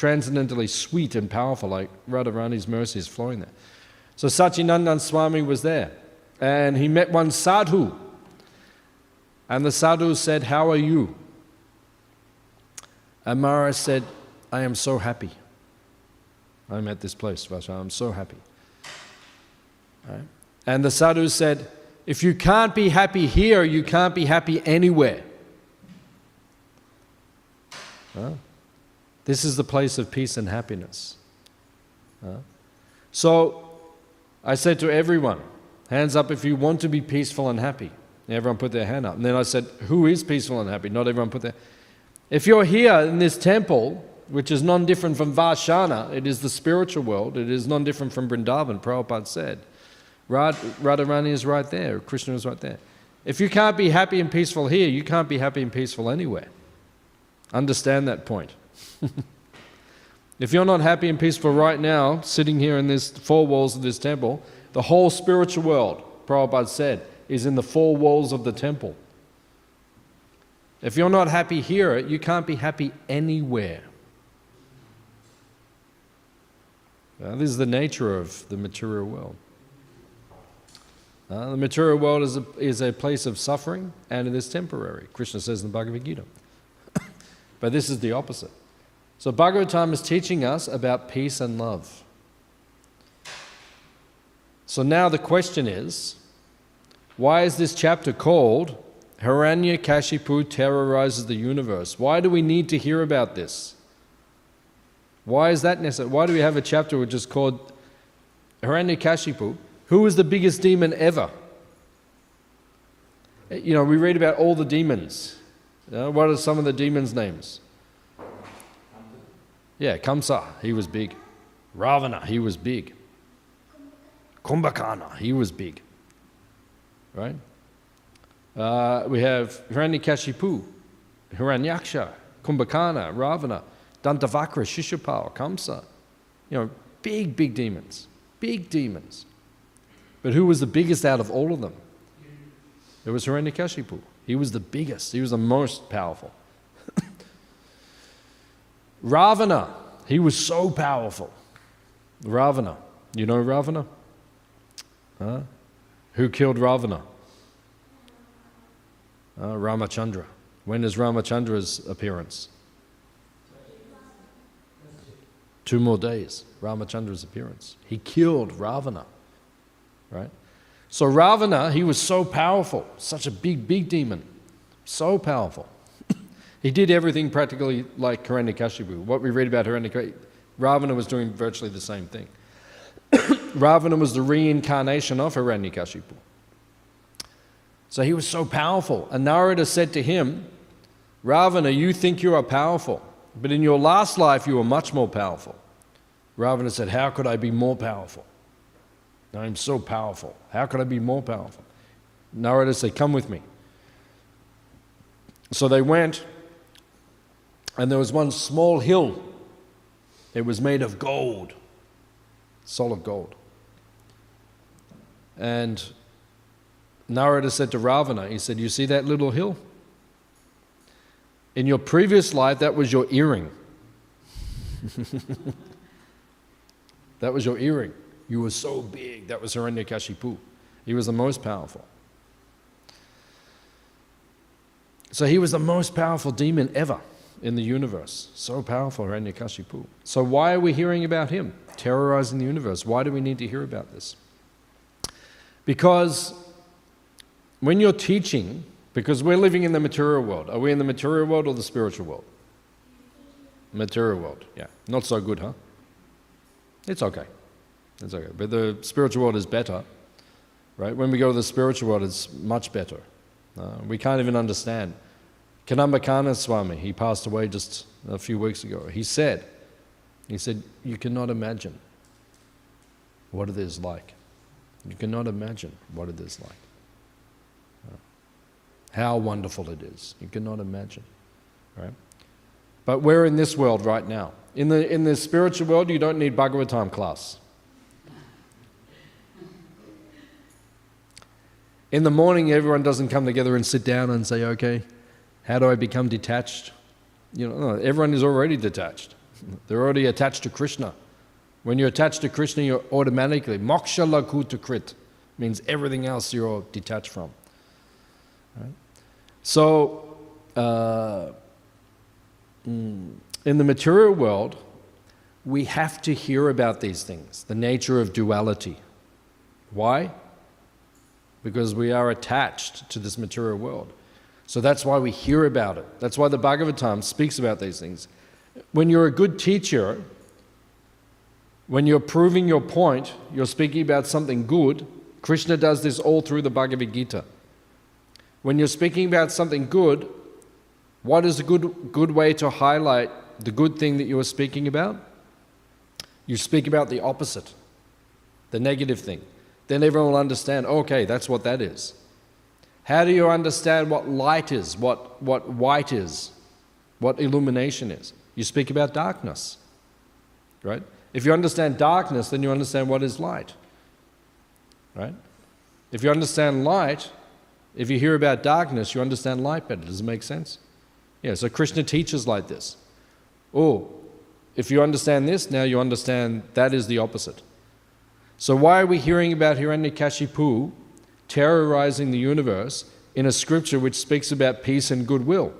transcendently sweet and powerful, like Radharani's mercy is flowing there. So Sachinandan Swami was there, and he met one sadhu. And the sadhu said, How are you? And Maharaj said, I am so happy. I'm at this place, Vasha. I'm so happy. Right? And the sadhu said, If you can't be happy here, you can't be happy anywhere. Huh? This is the place of peace and happiness. Huh? So I said to everyone, hands up if you want to be peaceful and happy. And everyone put their hand up. And then I said, Who is peaceful and happy? Not everyone put their If you're here in this temple, which is non different from Vashana, it is the spiritual world, it is non different from Vrindavan, Prabhupada said. Rad- Radharani is right there, Krishna is right there. If you can't be happy and peaceful here, you can't be happy and peaceful anywhere. Understand that point. if you're not happy and peaceful right now, sitting here in these four walls of this temple, the whole spiritual world, Prabhupada said, is in the four walls of the temple. If you're not happy here, you can't be happy anywhere. Uh, this is the nature of the material world. Uh, the material world is a, is a place of suffering and it is temporary, Krishna says in the Bhagavad Gita. but this is the opposite. So, Bhagavatam is teaching us about peace and love. So, now the question is why is this chapter called Hiranyakashipu terrorizes the universe? Why do we need to hear about this? Why is that necessary? Why do we have a chapter which is called Hiranyakashipu? Who is the biggest demon ever? You know, we read about all the demons. You know, what are some of the demons' names? Yeah, Kamsa, he was big. Ravana, he was big. Kumbhakarna, he was big. Right? Uh, we have Hiranyakashipu, Hiranyaksha, Kumbhakarna, Ravana, Dantavakra, Shishupal, Kamsa. You know, big, big demons. Big demons. But who was the biggest out of all of them? It was Hiranyakashipu. He was the biggest, he was the most powerful. Ravana, he was so powerful. Ravana, you know Ravana? Huh? Who killed Ravana? Uh, Ramachandra. When is Ramachandra's appearance? Two more days, Ramachandra's appearance. He killed Ravana, right? So Ravana, he was so powerful, such a big, big demon, so powerful. He did everything practically like Hiranyakashipu. What we read about Hiranyakashipu, Ravana was doing virtually the same thing. Ravana was the reincarnation of Hiranyakashipu. So he was so powerful. And Narada said to him, Ravana, you think you are powerful, but in your last life you were much more powerful. Ravana said, How could I be more powerful? I'm so powerful. How could I be more powerful? Narada said, Come with me. So they went, and there was one small hill. It was made of gold, solid gold. And Narada said to Ravana, he said, You see that little hill? In your previous life, that was your earring. that was your earring. You were so big. That was Hiranyakashipu. He was the most powerful. So he was the most powerful demon ever in the universe. So powerful, Hiranyakashipu. So why are we hearing about him terrorizing the universe? Why do we need to hear about this? Because when you're teaching, because we're living in the material world, are we in the material world or the spiritual world? Material world, yeah. Not so good, huh? It's okay. It's okay. But the spiritual world is better, right? When we go to the spiritual world, it's much better. Uh, we can't even understand. Kadamba Kanana Swami, he passed away just a few weeks ago. He said, he said, you cannot imagine what it is like. You cannot imagine what it is like. Uh, how wonderful it is. You cannot imagine. Right? But we're in this world right now. In the, in the spiritual world, you don't need Bhagavatam class. In the morning, everyone doesn't come together and sit down and say, okay, how do I become detached? You know, everyone is already detached. They're already attached to Krishna. When you're attached to Krishna, you're automatically moksha lakuta krit means everything else you're detached from. Right? So, uh, mm, in the material world, we have to hear about these things, the nature of duality. Why? Because we are attached to this material world. So that's why we hear about it. That's why the Bhagavatam speaks about these things. When you're a good teacher, when you're proving your point, you're speaking about something good. Krishna does this all through the Bhagavad Gita. When you're speaking about something good, what is a good, good way to highlight the good thing that you are speaking about? You speak about the opposite, the negative thing. Then everyone will understand, okay, that's what that is. How do you understand what light is, what, what white is, what illumination is? You speak about darkness, right? If you understand darkness, then you understand what is light, right? If you understand light, if you hear about darkness, you understand light better. Does it make sense? Yeah, so Krishna teaches like this. Oh, if you understand this, now you understand that is the opposite. So, why are we hearing about Hiranyakashipu terrorizing the universe in a scripture which speaks about peace and goodwill?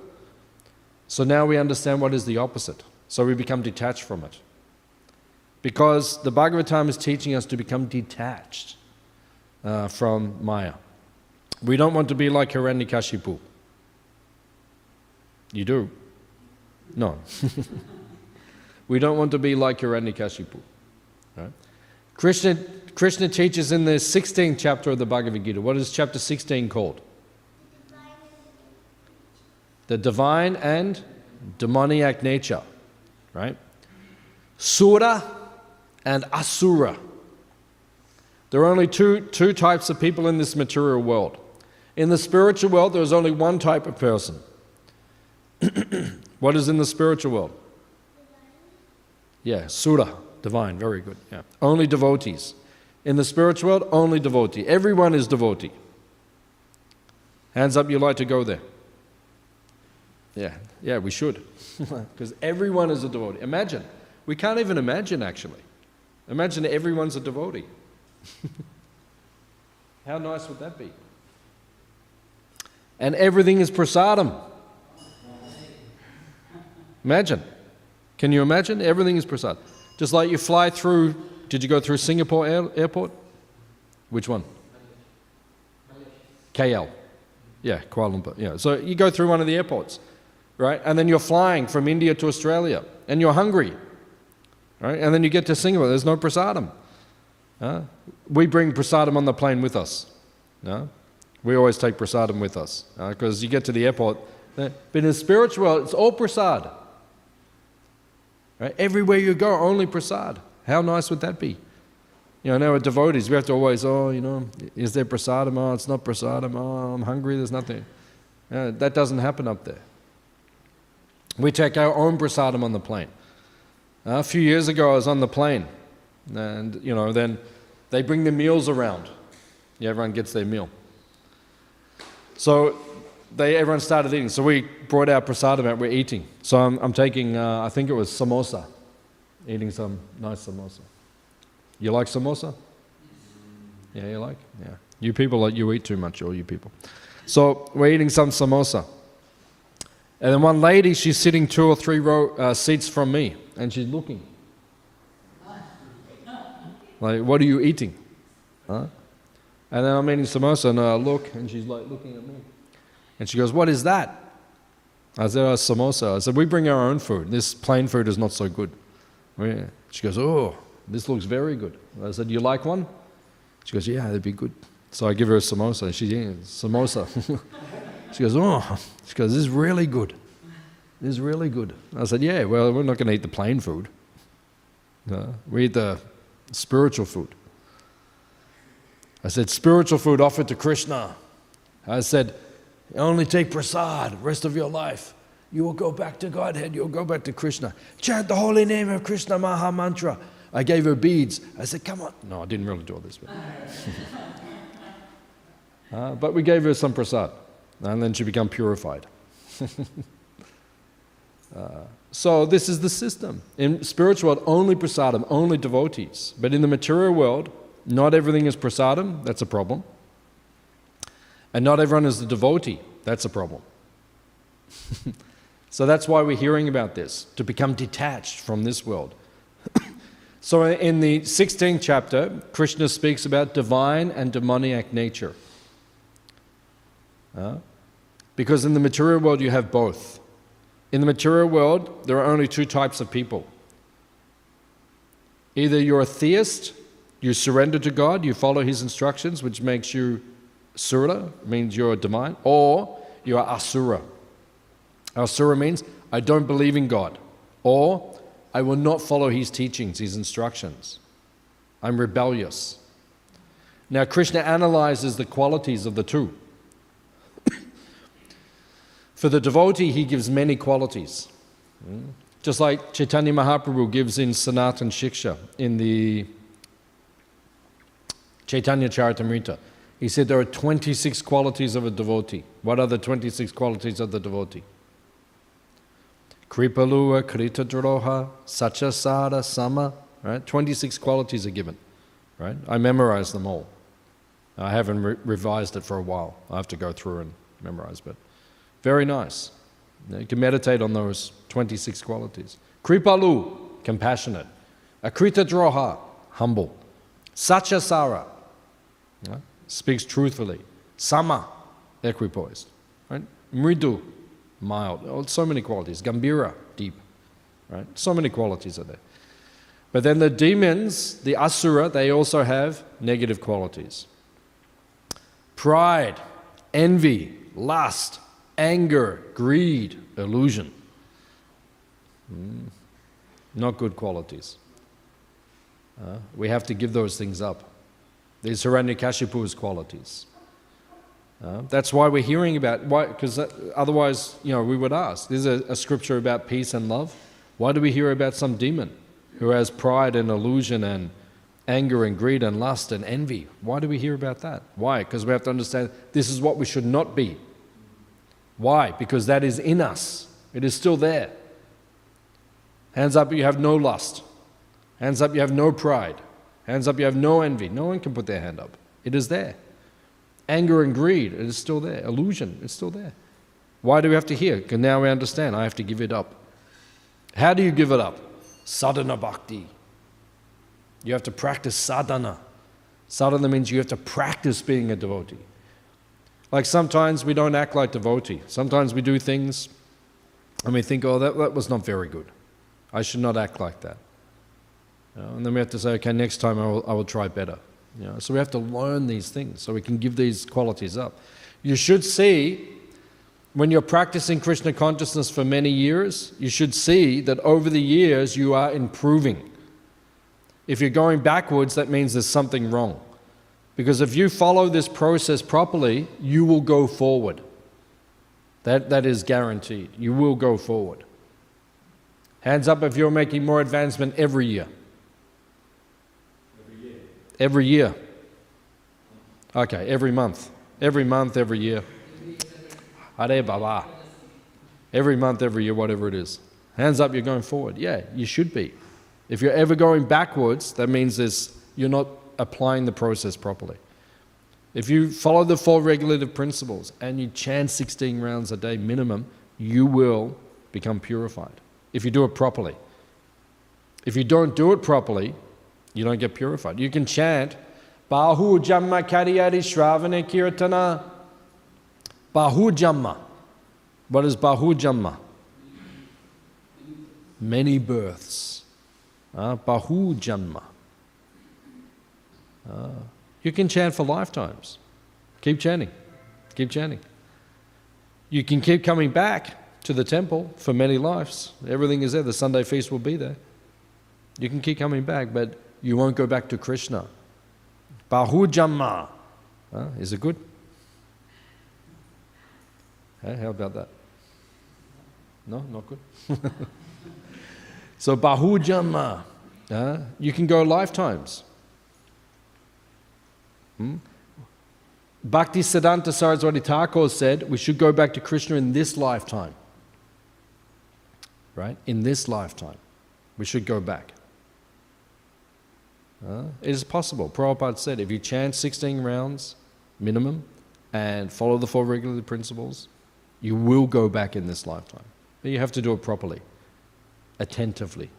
So now we understand what is the opposite. So we become detached from it. Because the Bhagavad Bhagavatam is teaching us to become detached uh, from Maya. We don't want to be like Hiranyakashipu. You do? No. we don't want to be like Hiranyakashipu. Right? Krishna, Krishna teaches in the 16th chapter of the Bhagavad Gita. What is chapter 16 called? The divine and demoniac nature. Right? Sura and Asura. There are only two, two types of people in this material world. In the spiritual world, there is only one type of person. what is in the spiritual world? Yeah, Sura, divine, very good. Yeah. Only devotees. In the spiritual world, only devotee. Everyone is devotee. Hands up, you like to go there. Yeah, yeah, we should. Because everyone is a devotee. Imagine. We can't even imagine, actually. Imagine everyone's a devotee. How nice would that be? And everything is prasadam. Imagine. Can you imagine? Everything is prasad. Just like you fly through, did you go through Singapore air, airport? Which one? KL. Yeah, Kuala Lumpur. Yeah. So you go through one of the airports, right? And then you're flying from India to Australia and you're hungry, right? And then you get to Singapore, there's no prasadam. Uh, we bring prasadam on the plane with us. Uh, we always take prasadam with us because uh, you get to the airport. But in the spiritual world, it's all prasad. Right? Everywhere you go, only prasad. How nice would that be? You know, now we're devotees, we have to always, oh, you know, is there prasadam? Oh, it's not prasadam. Oh, I'm hungry, there's nothing. Uh, that doesn't happen up there. We take our own prasadam on the plane. Uh, a few years ago, I was on the plane, and, you know, then they bring the meals around. Yeah, everyone gets their meal. So they, everyone started eating. So we brought our prasadam out, we're eating. So I'm, I'm taking, uh, I think it was samosa, eating some nice samosa. You like samosa? Yeah, you like? Yeah. You people, like you eat too much, all you people. So we're eating some samosa. And then one lady, she's sitting two or three row, uh, seats from me, and she's looking. Like, what are you eating? Huh? And then I'm eating samosa, and I look, and she's like looking at me. And she goes, What is that? I said, Oh, samosa. I said, We bring our own food. This plain food is not so good. Oh, she goes, Oh, this looks very good. I said, You like one? She goes, Yeah, that'd be good. So I give her a samosa. She's eating samosa. she goes, Oh, she goes, This is really good. This is really good. I said, Yeah, well, we're not going to eat the plain food. No, we eat the spiritual food. I said, Spiritual food offered to Krishna. I said, only take prasad rest of your life. You will go back to Godhead. You'll go back to Krishna. Chant the holy name of Krishna Maha Mantra. I gave her beads. I said, come on. No, I didn't really do all this. But, uh, but we gave her some prasad. And then she became purified. uh, So this is the system. In spiritual world, only prasadam, only devotees. But in the material world, not everything is prasadam, that's a problem. And not everyone is a devotee, that's a problem. so that's why we're hearing about this, to become detached from this world. so in the 16th chapter, Krishna speaks about divine and demoniac nature. Uh, because in the material world, you have both. In the material world, there are only two types of people. Either you're a theist, you surrender to God, you follow His instructions, which makes you sura, means you're a divine, or you are asura. Asura means I don't believe in God, or I will not follow His teachings, His instructions. I'm rebellious. Now, Krishna analyzes the qualities of the two. For the devotee, he gives many qualities. Hmm? Just like Chaitanya Mahaprabhu gives in Sanatan Shiksha, in the Chaitanya Charitamrita. He said there are 26 qualities of a devotee. What are the 26 qualities of the devotee? Kripalua, Krita Droha, Sachasara, Sama, right? 26 qualities are given, right? I memorized them all. I haven't re- revised it for a while. I have to go through and memorize, but very nice. You can meditate on those 26 qualities. Kripalu, compassionate. Akrita droha, humble. Sachasara, right? speaks truthfully. Sama, equipoised. Right? Mridu, mild. Oh, so many qualities. Gambira, deep. Right? So many qualities are there. But then the demons, the asura, they also have negative qualities. Pride, envy, lust, anger, greed, illusion. Mm. Not good qualities. Uh, we have to give those things up. These Hiranyakashipu's qualities. Uh, that's why we're hearing about why, because otherwise, you know, we would ask. There's a, a scripture about peace and love. Why do we hear about some demon who has pride and illusion and anger and greed and lust and envy? Why do we hear about that? Why? Because we have to understand this is what we should not be. Why? Because that is in us, it is still there. Hands up, you have no lust. Hands up, you have no pride. Hands up, you have no envy. No one can put their hand up. It is there. Anger and greed, it is still there. Illusion, it's still there. Why do we have to hear? Because now we understand I have to give it up. How do you give it up? Sadhana bhakti. You have to practice sadhana. Sadhana means you have to practice being a devotee. Like sometimes we don't act like devotee. Sometimes we do things and we think, oh, that, that was not very good. I should not act like that. You know, and then we have to say, okay, next time I will, I will try better. You know, so we have to learn these things so we can give these qualities up. You should see, when you're practicing Krishna consciousness for many years, you should see that over the years you are improving. If you're going backwards, that means there's something wrong. Because if you follow this process properly, you will go forward. That, that is guaranteed. You will go forward. Hands up if you're making more advancement every year. Every year. Okay, every month. Every month, every year. Hare Baba. Every month, every year, whatever it is. Hands up, you're going forward. Yeah, you should be. If you're ever going backwards, that means there's, you're not applying the process properly. If you follow the four regulative principles and you chant 16 rounds a day minimum, you will become purified. If you do it properly. If you don't do it properly, you don't get purified. You can chant Bahu Janma Kariyari Shravane Kirtana. Bahu Janma. What is Bahu Janma? Many births. Uh, Bahu Janma. Uh, you can chant for lifetimes. Keep chanting. Keep chanting. You can keep coming back to the temple for many lives. Everything is there. The Sunday feast will be there. You can keep coming back, but you won't go back to Krishna. Bahu Janma. Is it good? Hey, how about that? No, not good. so Bahu Janma. You can go lifetimes. Hmm? Bhakti Siddhanta Saraswati Thakur said we should go back to Krishna in this lifetime. right? In this lifetime, we should go back. Uh, it is possible. Prabhupada said if you chant 16 rounds minimum and follow the four regulative principles, you will go back in this lifetime. But you have to do it properly, attentively.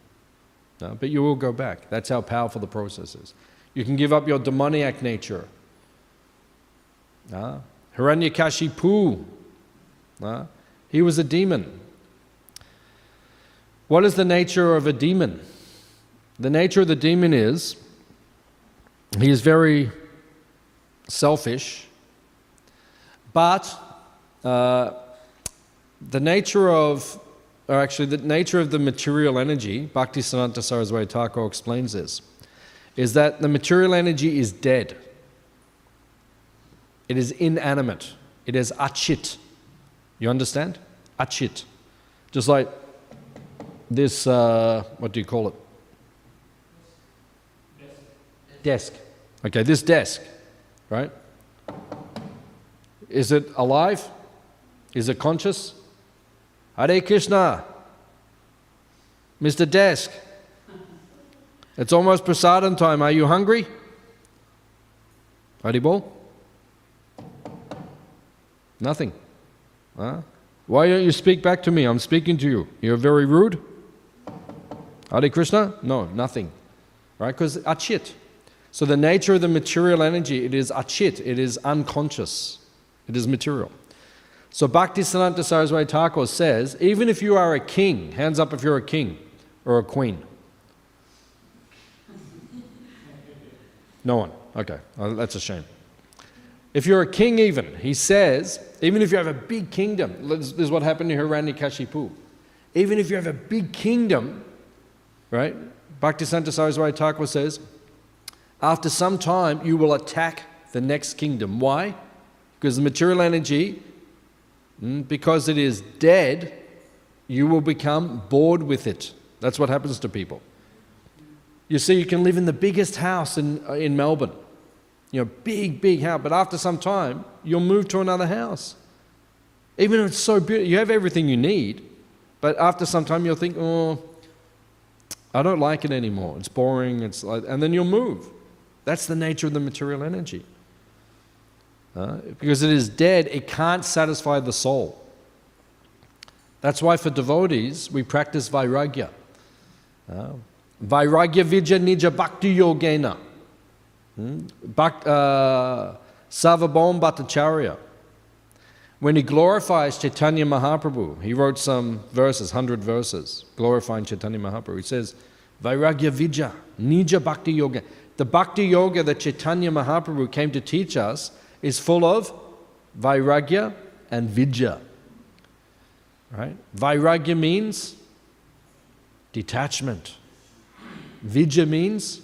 But you will go back. That's how powerful the process is. You can give up your demoniac nature. Hiranyakashipu, he was a demon. What is the nature of a demon? The nature of the demon is he is very selfish, but uh, the nature of, or actually, the nature of the material energy, Bhakti Siddhanta Saraswati Thakur explains this, is that the material energy is dead. It is inanimate. It is achit. You understand? Achit. Just like this, uh, what do you call it? Desk. Okay, this desk, right? Is it alive? Is it conscious? Hare Krishna, Mr. Desk. It's almost prasadam time. Are you hungry? Haribol? Nothing. Huh? Why don't you speak back to me? I'm speaking to you. You're very rude. Hare Krishna? No, nothing. Right? Because achit. So the nature of the material energy, it is achit, it is unconscious, it is material. So Bhaktisiddhanta Saraswati Thakur says, even if you are a king, hands up if you're a king or a queen. No one. Okay, that's a shame. If you're a king, even, he says, even if you have a big kingdom, this is what happened to Hiranyakashipu. Even if you have a big kingdom, right? Bhaktisiddhanta Saraswati Thakur says, after some time, you will attack the next kingdom. Why? Because the material energy, mm, because it is dead, you will become bored with it. That's what happens to people. You see, you can live in the biggest house in, uh, in Melbourne, you know, big, big house, but after some time, you'll move to another house. Even if it's so beautiful, you have everything you need, but after some time, you'll think, oh, I don't like it anymore. It's boring. It's like, and then you'll move. That's the nature of the material energy. Uh, because it is dead, it can't satisfy the soul. That's why for devotees, we practice vairagya. Uh, vairagya vijja nija bhakti yogena. Hmm? Bhakt, uh, Sarvabhauma Bhattacharya. When he glorifies Chaitanya Mahaprabhu, he wrote some verses, 100 verses, glorifying Chaitanya Mahaprabhu. He says, Vairagya vijja, nija bhakti yoga. The bhakti yoga that Chaitanya Mahaprabhu came to teach us is full of vairagya and vijja. Right? Vairagya means detachment. Vijja means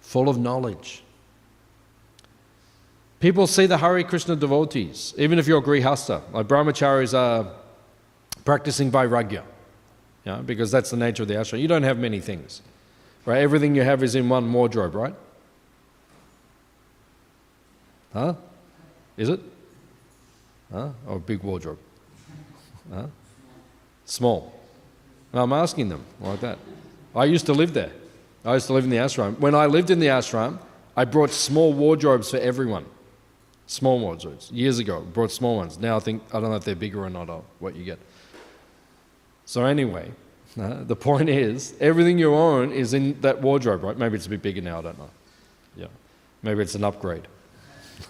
full of knowledge. People see the Hare Krishna devotees, even if you're a grihasta, like brahmacharis are practicing vairagya, yeah, because that's the nature of the ashram. You don't have many things. Right? Everything you have is in one wardrobe, right? Huh? Is it? Huh? Or a big wardrobe? Huh? Small. No, I'm asking them like that. I used to live there. I used to live in the ashram. When I lived in the ashram, I brought small wardrobes for everyone. Small wardrobes. Years ago, brought small ones. Now I think, I don't know if they're bigger or not, or what you get. So, anyway, no, the point is, everything you own is in that wardrobe, right? Maybe it's a bit bigger now, I don't know. Yeah. Maybe it's an upgrade.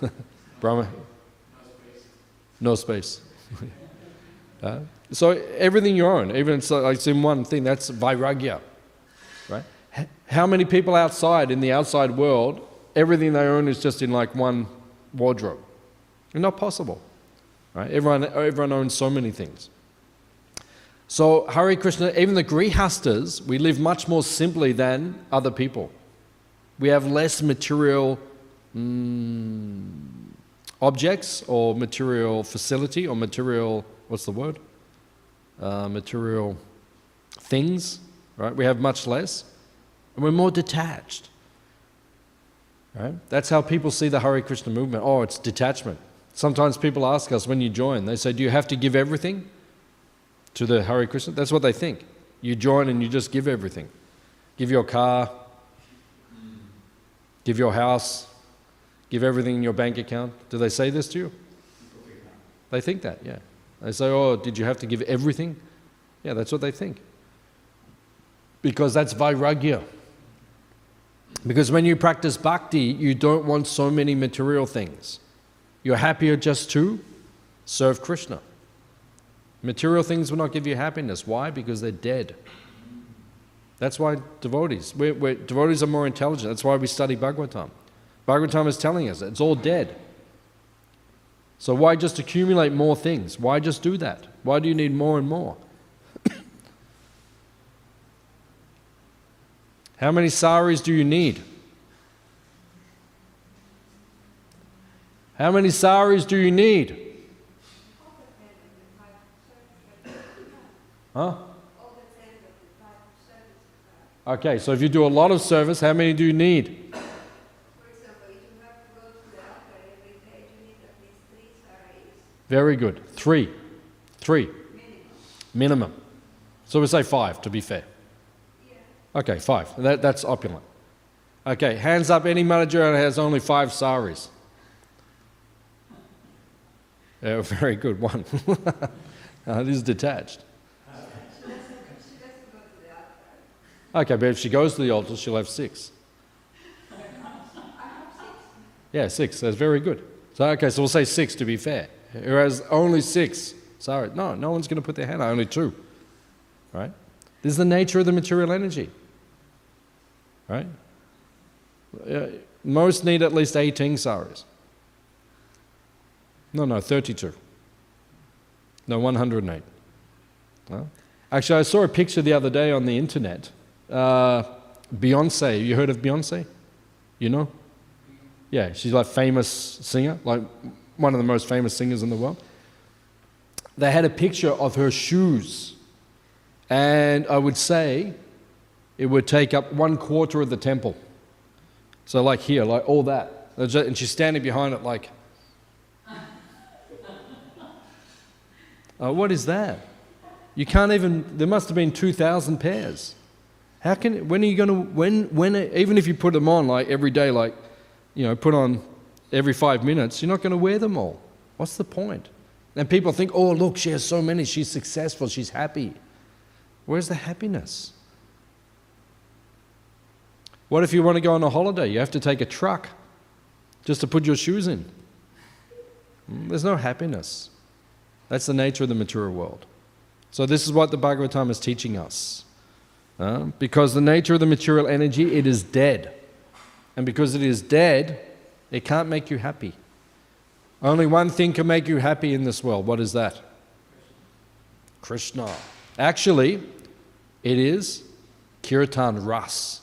Brahma? No space. no uh, so everything you own, even it's, like it's in one thing, that's vairagya, right? How many people outside, in the outside world, everything they own is just in like one wardrobe? Not possible, right? Everyone, everyone owns so many things. So, Hare Krishna, even the Grihastas, we live much more simply than other people. We have less material mm, objects or material facility or material, what's the word? Uh, material things, right? We have much less. And we're more detached. Right? That's how people see the Hare Krishna movement. Oh, it's detachment. Sometimes people ask us when you join, they say, Do you have to give everything? To the Hare Krishna? That's what they think. You join and you just give everything. Give your car, give your house, give everything in your bank account. Do they say this to you? They think that, yeah. They say, Oh, did you have to give everything? Yeah, that's what they think. Because that's vairagya. Because when you practice bhakti, you don't want so many material things. You're happier just to serve Krishna. Material things will not give you happiness. Why? Because they're dead. That's why devotees, we're, we're, devotees are more intelligent. That's why we study Bhagavatam. Bhagavatam is telling us it's all dead. So why just accumulate more things? Why just do that? Why do you need more and more? How many saris do you need? How many saris do you need? Huh? Okay, so if you do a lot of service, how many do you need? Very good. Three. Three. Minimum. So we say five to be fair. Okay, five. That, that's opulent. Okay, hands up any manager that has only five saris. Yeah, very good. One. uh, this is detached. Okay, but if she goes to the altar, she'll have six. Yeah, six. That's very good. So, okay, so we'll say six to be fair. Who has only six? Sorry, no, no one's going to put their hand on only two. Right? This is the nature of the material energy. Right? Uh, most need at least 18 saris. No, no, 32. No, 108. Well, actually, I saw a picture the other day on the internet. Uh, Beyonce, you heard of Beyonce? You know? Yeah, she's like famous singer, like one of the most famous singers in the world. They had a picture of her shoes, and I would say it would take up one quarter of the temple. So, like here, like all that. And she's standing behind it, like, uh, what is that? You can't even, there must have been 2,000 pairs. How can, when are you going to, when, when, even if you put them on like every day, like, you know, put on every five minutes, you're not going to wear them all. What's the point? And people think, oh, look, she has so many, she's successful, she's happy. Where's the happiness? What if you want to go on a holiday? You have to take a truck just to put your shoes in. Hmm, there's no happiness. That's the nature of the material world. So, this is what the Bhagavatam is teaching us. Uh, because the nature of the material energy, it is dead. And because it is dead, it can't make you happy. Only one thing can make you happy in this world. What is that? Krishna. Actually, it is Kirtan Ras.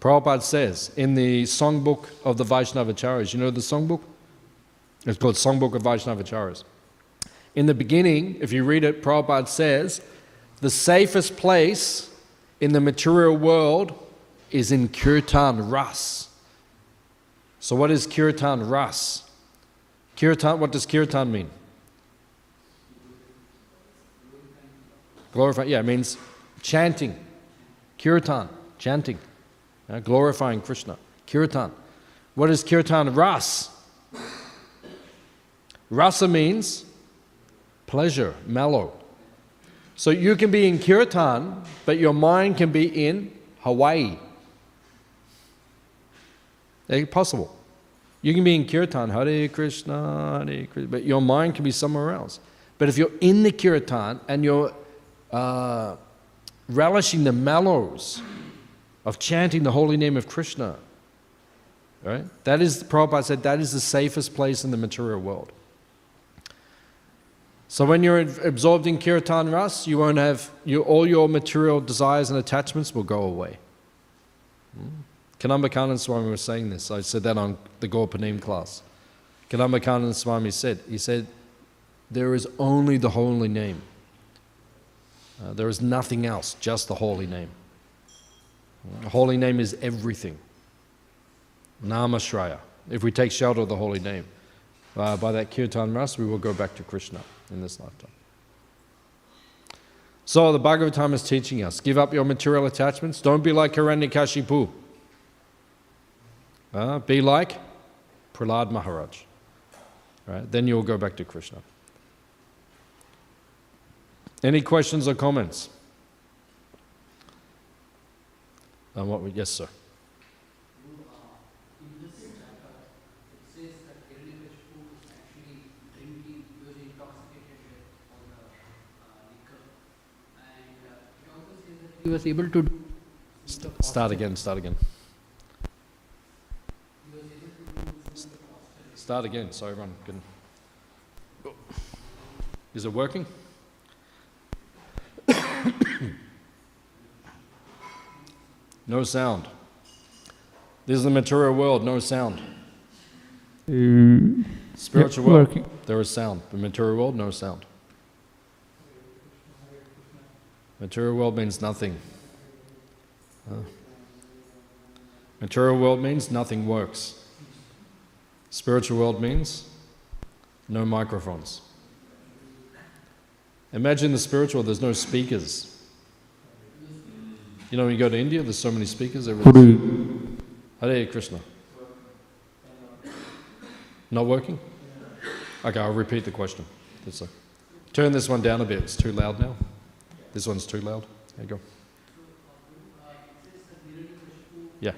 Prabhupada says in the songbook of the Vaishnavacharyas, you know the songbook? It's called Songbook of Vaishnavacharyas. In the beginning, if you read it, Prabhupada says, the safest place in the material world is in Kirtan Ras. So, what is Kirtan Ras? Kirtan, what does Kirtan mean? Glorify, yeah, it means chanting. Kirtan, chanting. Uh, glorifying Krishna. Kirtan. What is Kirtan Ras? Rasa means pleasure, mellow. So you can be in Kirtan, but your mind can be in Hawaii. It's possible. You can be in Kirtan, Hare Krishna, Hare Krishna, but your mind can be somewhere else. But if you're in the Kirtan and you're uh, relishing the mellows, of chanting the holy name of Krishna. Right? That is, Prabhupada said, that is the safest place in the material world. So when you're absorbed in kirtan ras, you won't have you, all your material desires and attachments will go away. Hmm? Kadamba Kanana Swami was saying this. I said that on the Gaura Purnima class. Kadamba Kanana Swami said, he said, there is only the holy name. Uh, there is nothing else, just the holy name. The holy name is everything. Namashraya. If we take shelter of the holy name, uh, by that kirtan ras, we will go back to Krishna in this lifetime. So the Bhagavatam is teaching us give up your material attachments. Don't be like Hiranyakashipu. Uh, be like Prahlad Maharaj. Right? Then you'll go back to Krishna. Any questions or comments? Uh, what yes, sir. In this chapter, it says that Hiranyakashipu is actually drinking, he was intoxicated with all the uh, liquor. And uh, it also says that he was able to do start again, start again. He was able to do so much austerity. Start again so everyone can. Is it working? no sound. This is the material world, no sound. Uh, Spiritual Yep, world, working. there is sound. The material world, no sound. Material world means nothing. Material world means nothing works. Spiritual world means no microphones. Imagine the spiritual, there's no speakers. You know, when you go to India, there's so many speakers. everywhere. Hare Krishna. Not working? Okay, I'll repeat the question. Turn this one down a bit. It's too loud now. This one's too loud. There you go. Yeah.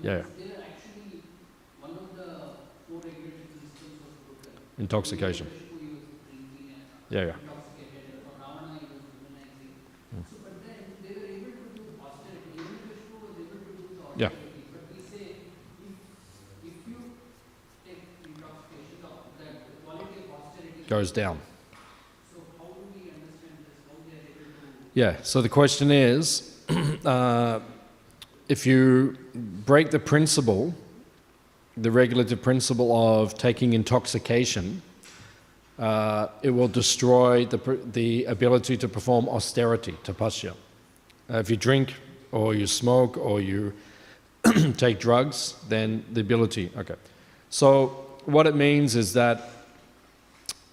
Yeah. Intoxication. Yeah, yeah. Hmm. Yeah. austerity, but we say, if, if you take intoxication, the, the the quality of austerity. Goes down. So how do we understand this, how they are able to? Yeah, so the question is uh, if you break the principle, the regulative principle of taking intoxication, uh, it will destroy the, the ability to perform austerity, tapasya. Uh, if you drink or you smoke or you take drugs, then the ability, okay. So what it means is that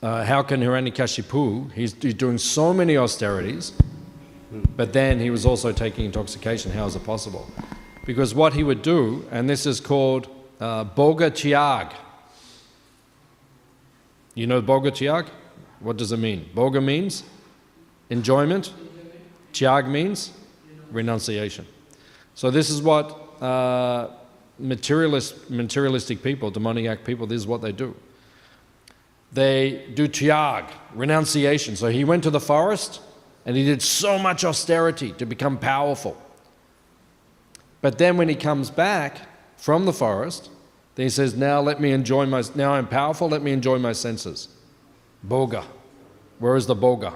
uh, how can Hiranyakashipu, he's, he's doing so many austerities, but then he was also taking intoxication. How is it possible? Because what he would do, and this is called uh, Boga Tyag. You know Boga Tyag? What does it mean? Boga means enjoyment, Tyag means renunciation. So, this is what uh, materialist, materialistic people, demoniac people, this is what they do. They do Tyag, renunciation. So, he went to the forest and he did so much austerity to become powerful. But then when he comes back from the forest, then he says, Now let me enjoy my, now I'm powerful, let me enjoy my senses. Boga. Where is the boga?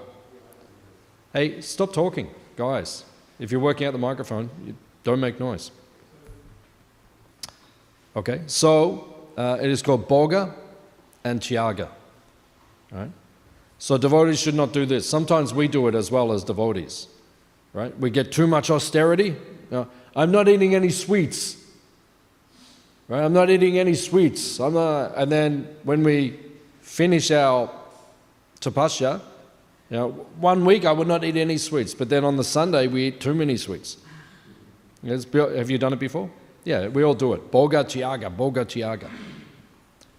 Hey, stop talking, guys. If you're working out the microphone, don't make noise. Okay, so uh, it is called boga and tyaga. Right? So devotees should not do this. Sometimes we do it as well as devotees. Right? We get too much austerity. I'm not eating any sweets. Right? I'm not eating any sweets. I'm not, and then when we finish our tapasya, you know, one week I would not eat any sweets, but then on the Sunday we eat too many sweets. It's have you done it before? Yeah, we all do it. Boga tyaga, boga tyaga.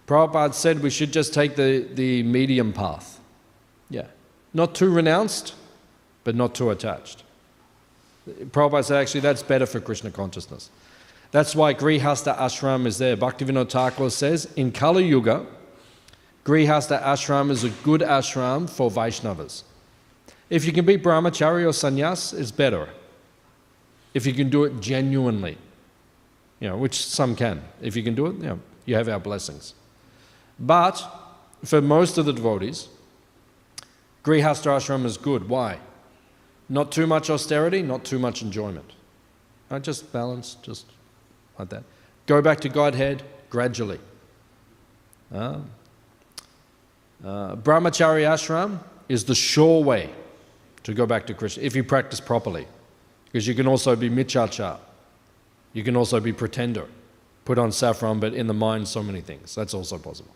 Prabhupada said we should just take the, the medium path. Yeah. Not too renounced, but not too attached. Prabhupada said actually that's better for Krishna consciousness. That's why Grihasta Ashram is there. Bhaktivinoda Thakur says in Kali Yuga, Grihasta Ashram is a good ashram for Vaishnavas. If you can be brahmachari or sannyas, it's better. If you can do it genuinely, you know, which some can. If you can do it, you know, you have our blessings. But for most of the devotees, Grihasta Ashram is good. Why? Not too much austerity, not too much enjoyment. Uh, just balance, just like that. Go back to Godhead gradually. Uh, uh, Brahmachari ashram is the sure way to go back to Krishna if you practice properly. Because you can also be michacha. You can also be pretender. Put on saffron, but in the mind, so many things. That's also possible.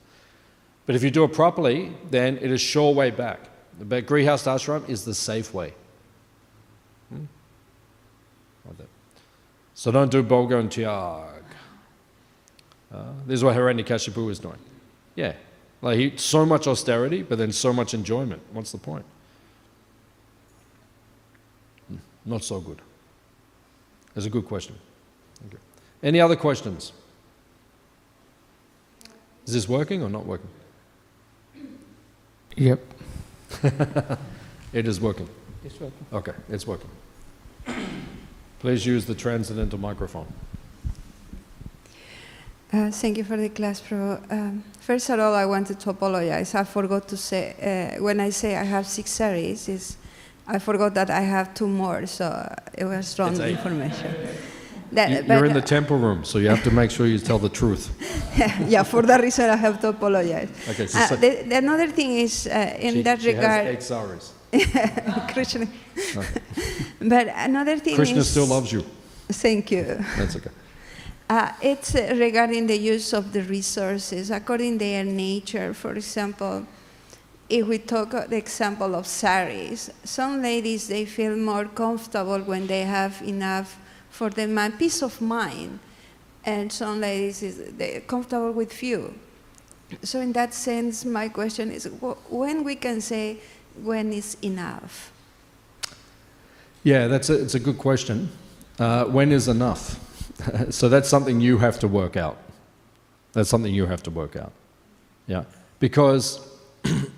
But if you do it properly, then it is sure way back. But Grihast Ashram is the safe way. Hmm? Like. So don't do Boga and Tyag. Uh, this is what Hiranyakashipu was doing. Yeah. Like he, so much austerity, but then so much enjoyment. What's the point? Hmm, Not so good. That's a good question. You. Any other questions? Is this working or not working? Yep. It is working. It's working. Okay, it's working. Please use the transcendental microphone. Uh, thank you for the class, Pro. Um, first of all, I wanted to apologize. I forgot to say, uh, when I say I have six series, I forgot that I have two more, so it was wrong It's information. That- you, you're in the temple room, so you have to make sure you tell the truth. yeah, for that reason, I have to apologize. Okay, so Uh, the, the another thing is, uh, in she, that she regard, has eight saris. Krishna. but another thing Krishna is, still loves you. Thank you. That's okay. Uh, it's uh, regarding the use of the resources according to their nature. For example, if we talk of the example of saris, some ladies they feel more comfortable when they have enough for them mind, peace of mind, and some ladies is comfortable with few. So in that sense, my question is, wh- when we can say when is enough? Yeah, that's a, it's a good question. Uh, when is enough? so that's something you have to work out. That's something you have to work out. Yeah, because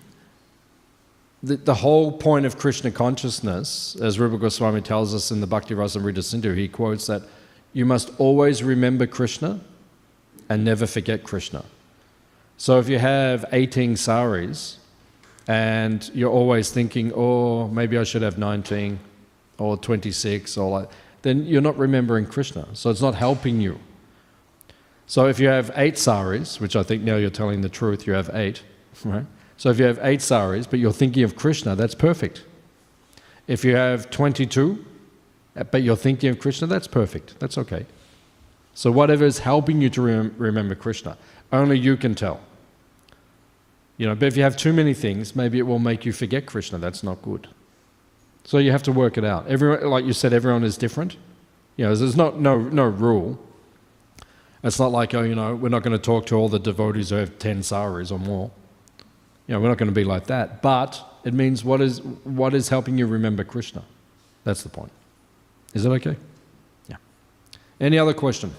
the, the whole point of Krishna consciousness, as Rupa Goswami tells us in the Bhakti Rasamrita Sindhu, he quotes that you must always remember Krishna and never forget Krishna. So if you have 18 saris and you're always thinking, oh, maybe I should have 19 or 26 or like, then you're not remembering Krishna. So it's not helping you. So if you have eight saris, which I think now you're telling the truth, you have eight, right? So if you have eight saris, but you're thinking of Krishna, that's perfect. If you have 22, uh, but you're thinking of Krishna, that's perfect. That's okay. So whatever is helping you to rem- remember Krishna, only you can tell. You know, but if you have too many things, maybe it will make you forget Krishna. That's not good. So you have to work it out. Everyone, like you said, everyone is different. You know, there's not no no rule. It's not like oh, you know, we're not going to talk to all the devotees who have ten saris or more. You know, we're not going to be like that. But it means what is what is helping you remember Krishna. That's the point. Is that okay? Yeah. Any other question?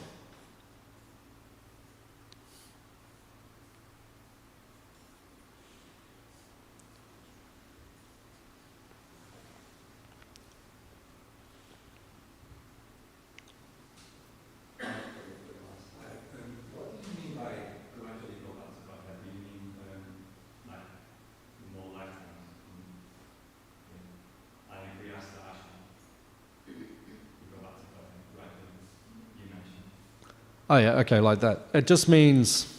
What do you mean by gradually go back to Godhead? Do you mean um, like more lifetimes? Mm. I agree, asked the Ashram. You go back to Godhead gradually, you mentioned. Oh, yeah, okay, like that. It just means.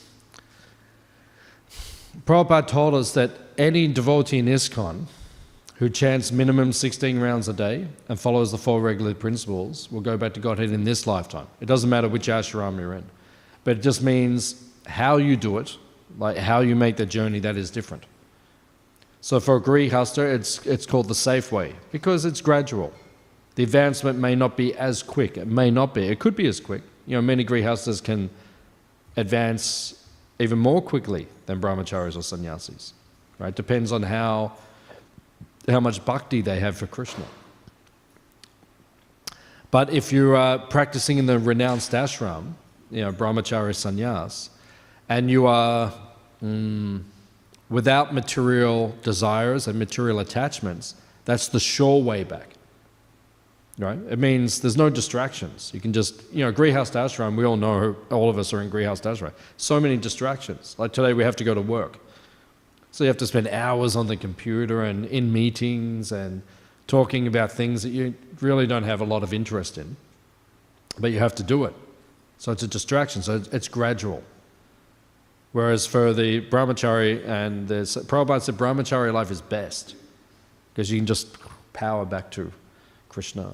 Prabhupada told us that any devotee in ISKCON who chants minimum 16 rounds a day and follows the four regular principles will go back to Godhead in this lifetime. It doesn't matter which ashram you're in, but it just means how you do it, like how you make the journey, that is different. So for a Grihasta, it's, it's called the safe way because it's gradual. The advancement may not be as quick. It may not be. It could be as quick. You know, many Grihastas can advance even more quickly than brahmacharis or sannyasis. Right? Depends on how, how much bhakti they have for Krishna. But if you're uh, practicing in the renounced ashram, you know, brahmachari sannyas, and you are mm, without material desires and material attachments, that's the sure way back. Right? It means there's no distractions. You can just, you know, Grihast Ashram, we all know, all of us are in Grihast Ashram. So many distractions. Like today we have to go to work. So you have to spend hours on the computer and in meetings and talking about things that you really don't have a lot of interest in. But you have to do it. So it's a distraction. So it's, it's gradual. Whereas for the brahmachari and the Prabhupada said brahmachari life is best because you can just power back to Krishna.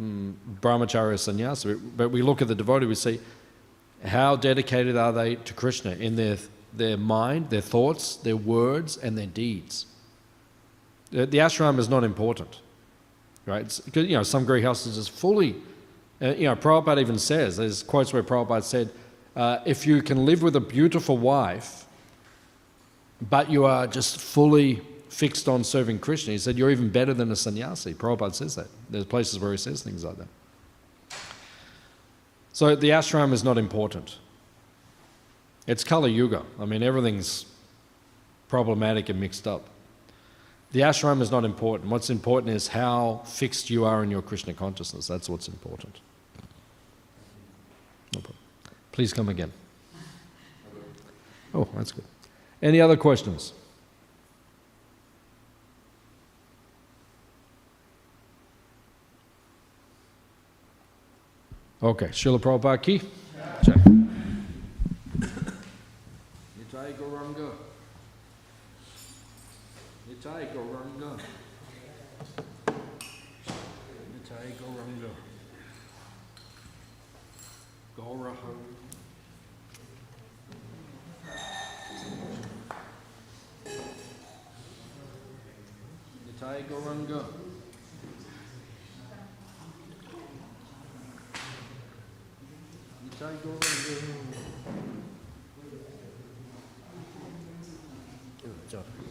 mm, brahmacharya sannyasa, but we look at the devotee, we see how dedicated are they to Krishna in their, their mind, their thoughts, their words, and their deeds. The, the ashram is not important, right? It's, you know, some grihastas is fully, uh, you know, Prabhupada even says, there's quotes where Prabhupada said, uh, if you can live with a beautiful wife, but you are just fully fixed on serving Krishna, he said, you're even better than a sannyasi. Prabhupada says that. There's places where he says things like that. So the ashram is not important. It's Kali Yuga. I mean, everything's problematic and mixed up. The ashram is not important. What's important is how fixed you are in your Krishna consciousness. That's what's important. No problem. Please come again. Oh, that's good. Any other questions? Okay, Srila Prabhupada ki? Jai. Nitai Gauranga. Nitai Gauranga. Nitai Gauranga. Gauraha. Nitai Gauranga. Nitai Gauranga. Good job.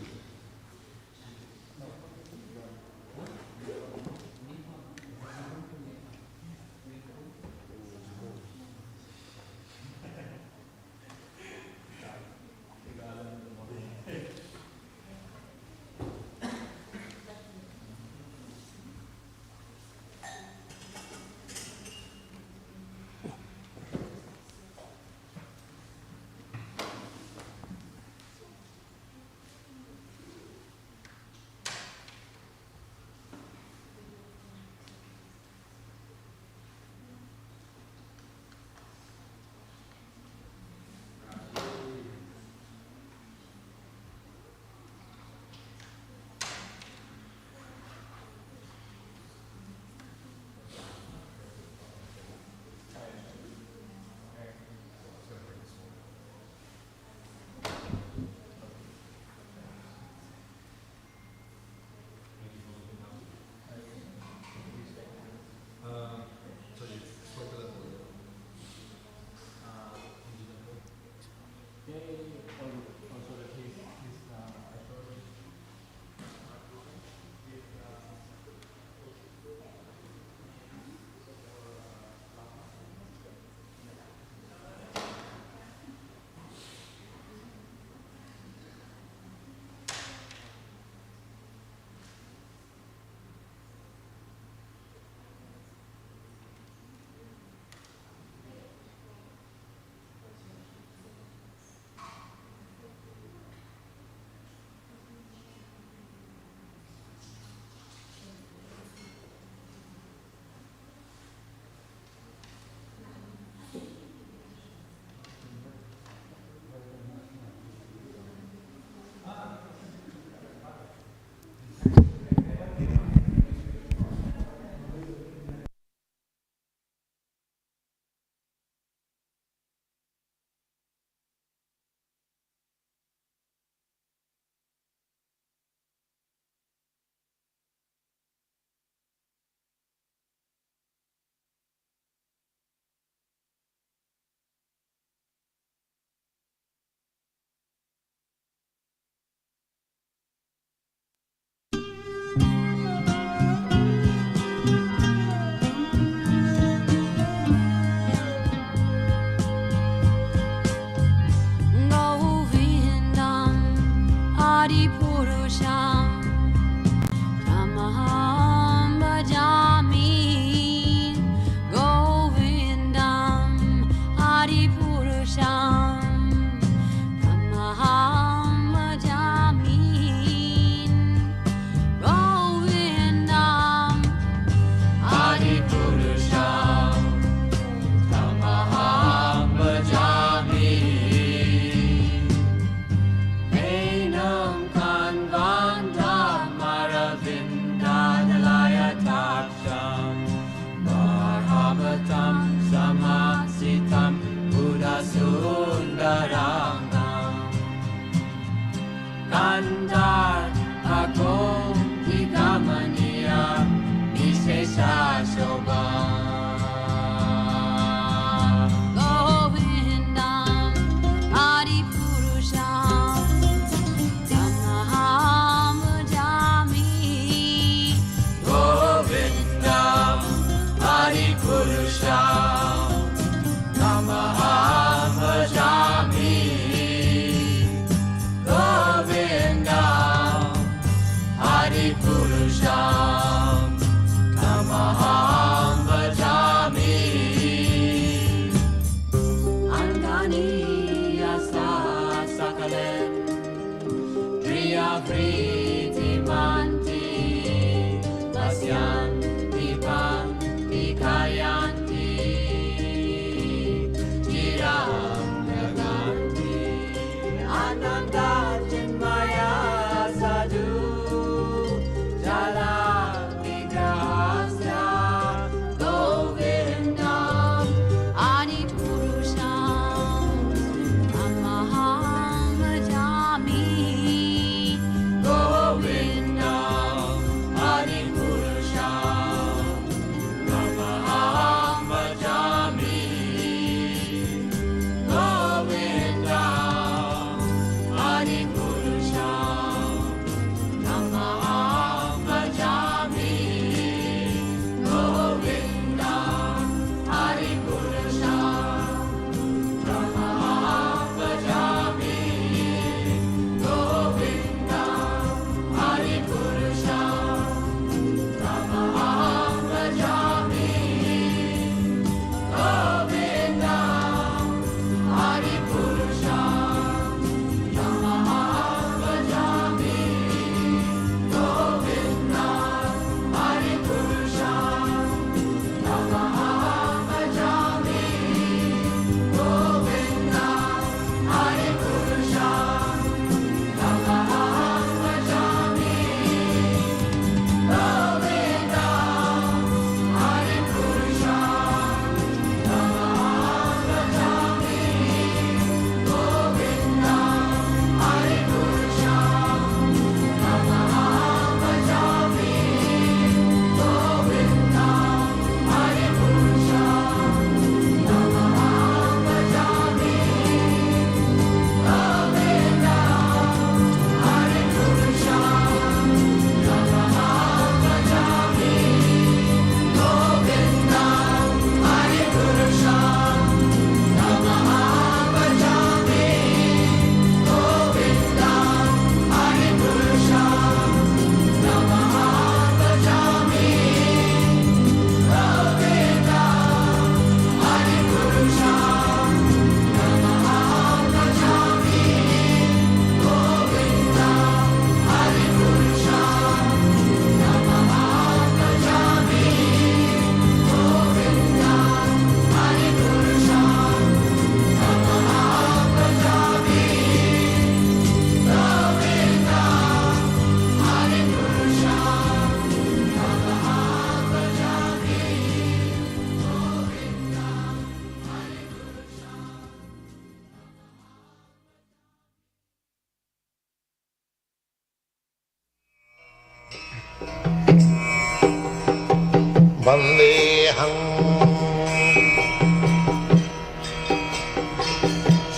न्देह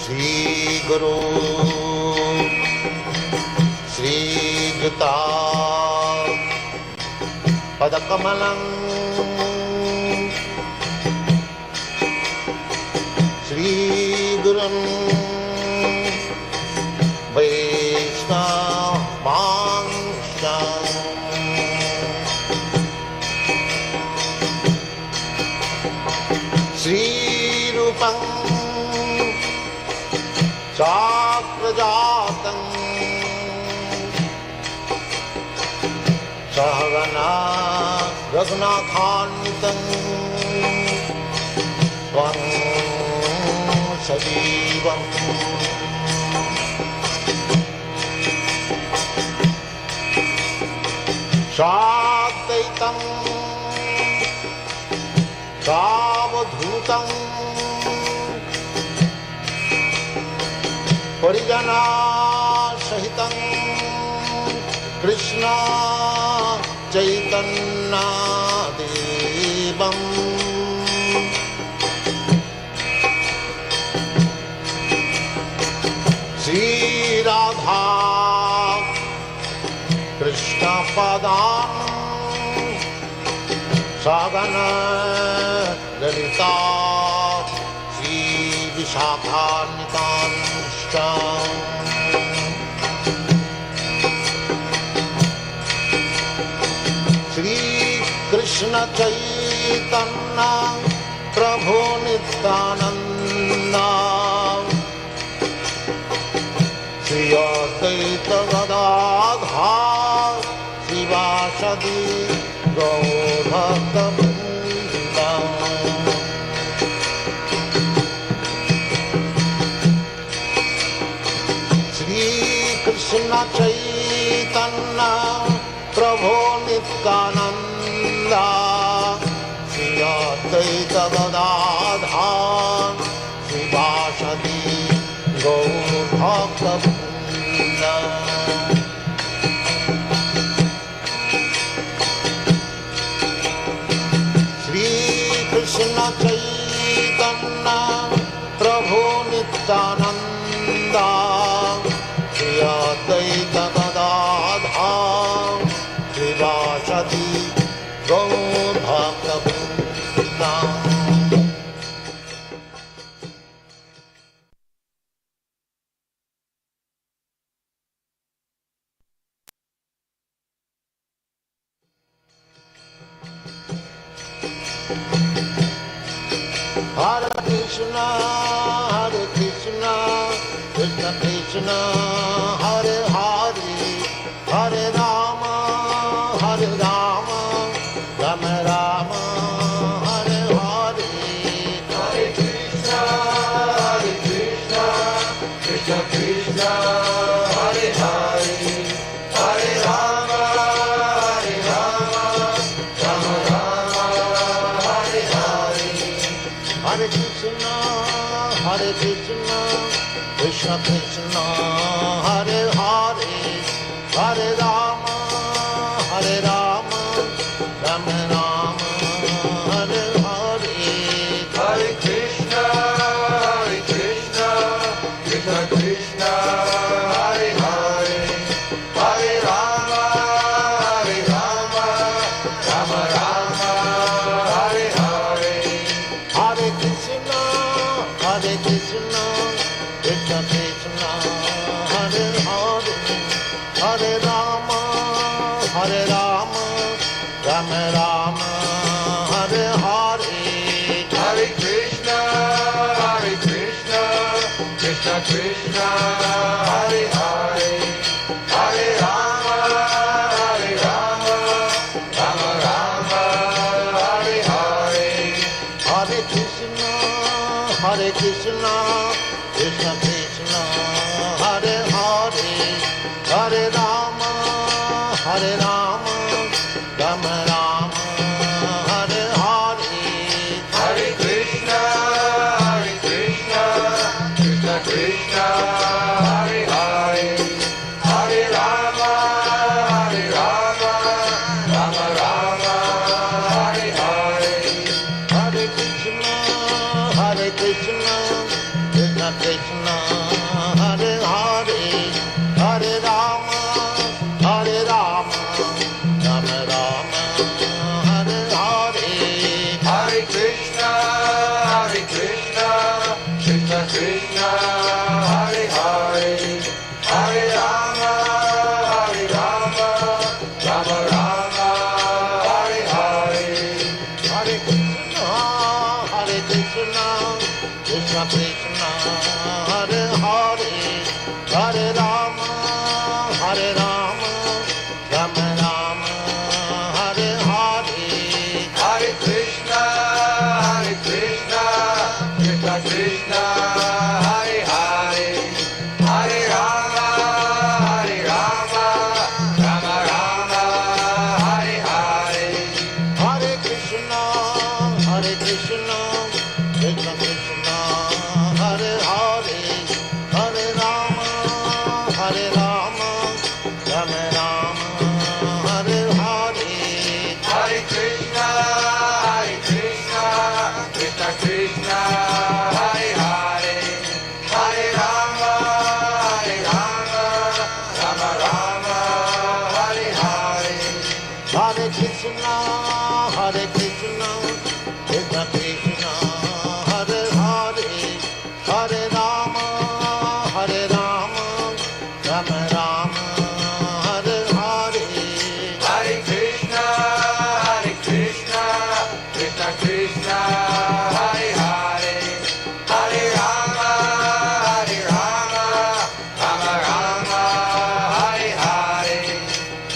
श्रीगुरु श्रीयुता पदकमलम् श्रीगुरुम् रघुनाखान्वितं शरीव शादैतं सावभूतं परिजनासहितं कृष्णाचैतम् देवम् श्रीराधा कृष्णपदा। साधनगलिता ललिता पृष्टा कृष्णचैतन्ना प्रभो Nityananda. Shriya चैतदा Shiva love.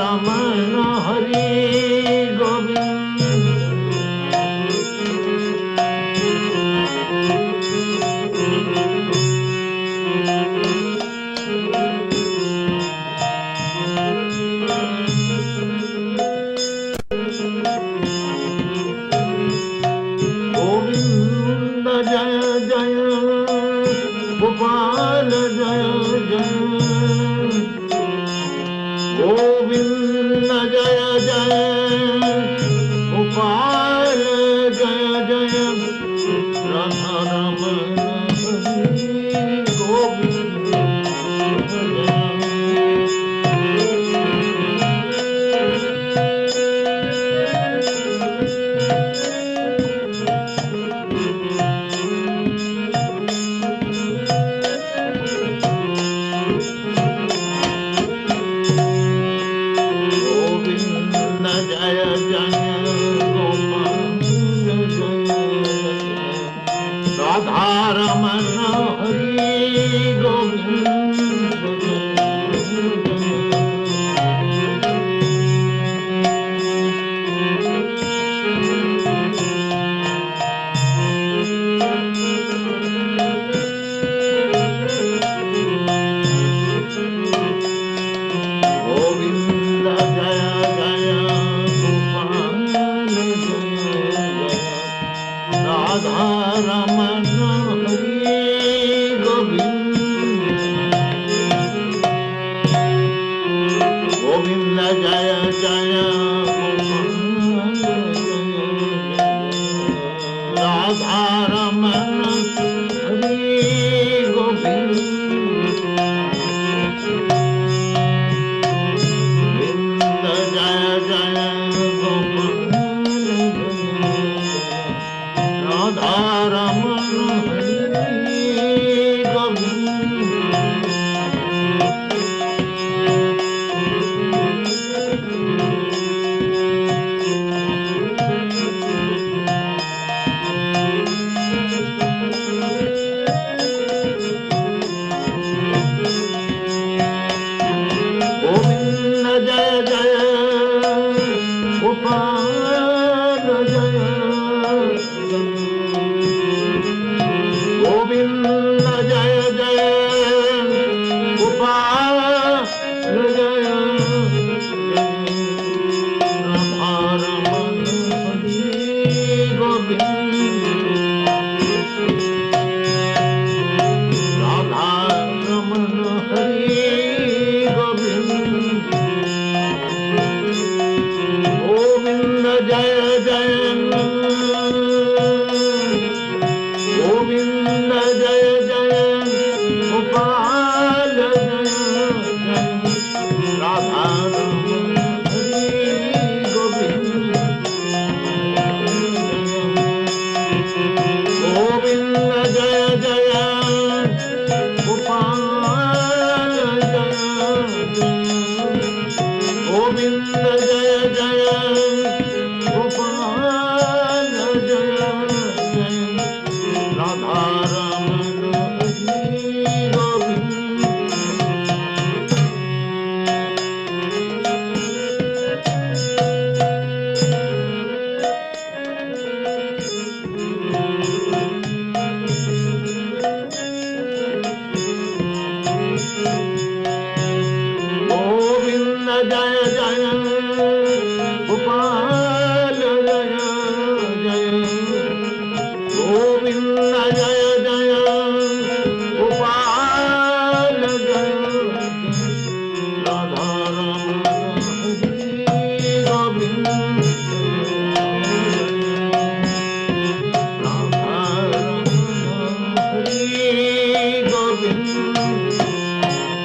रमण हरे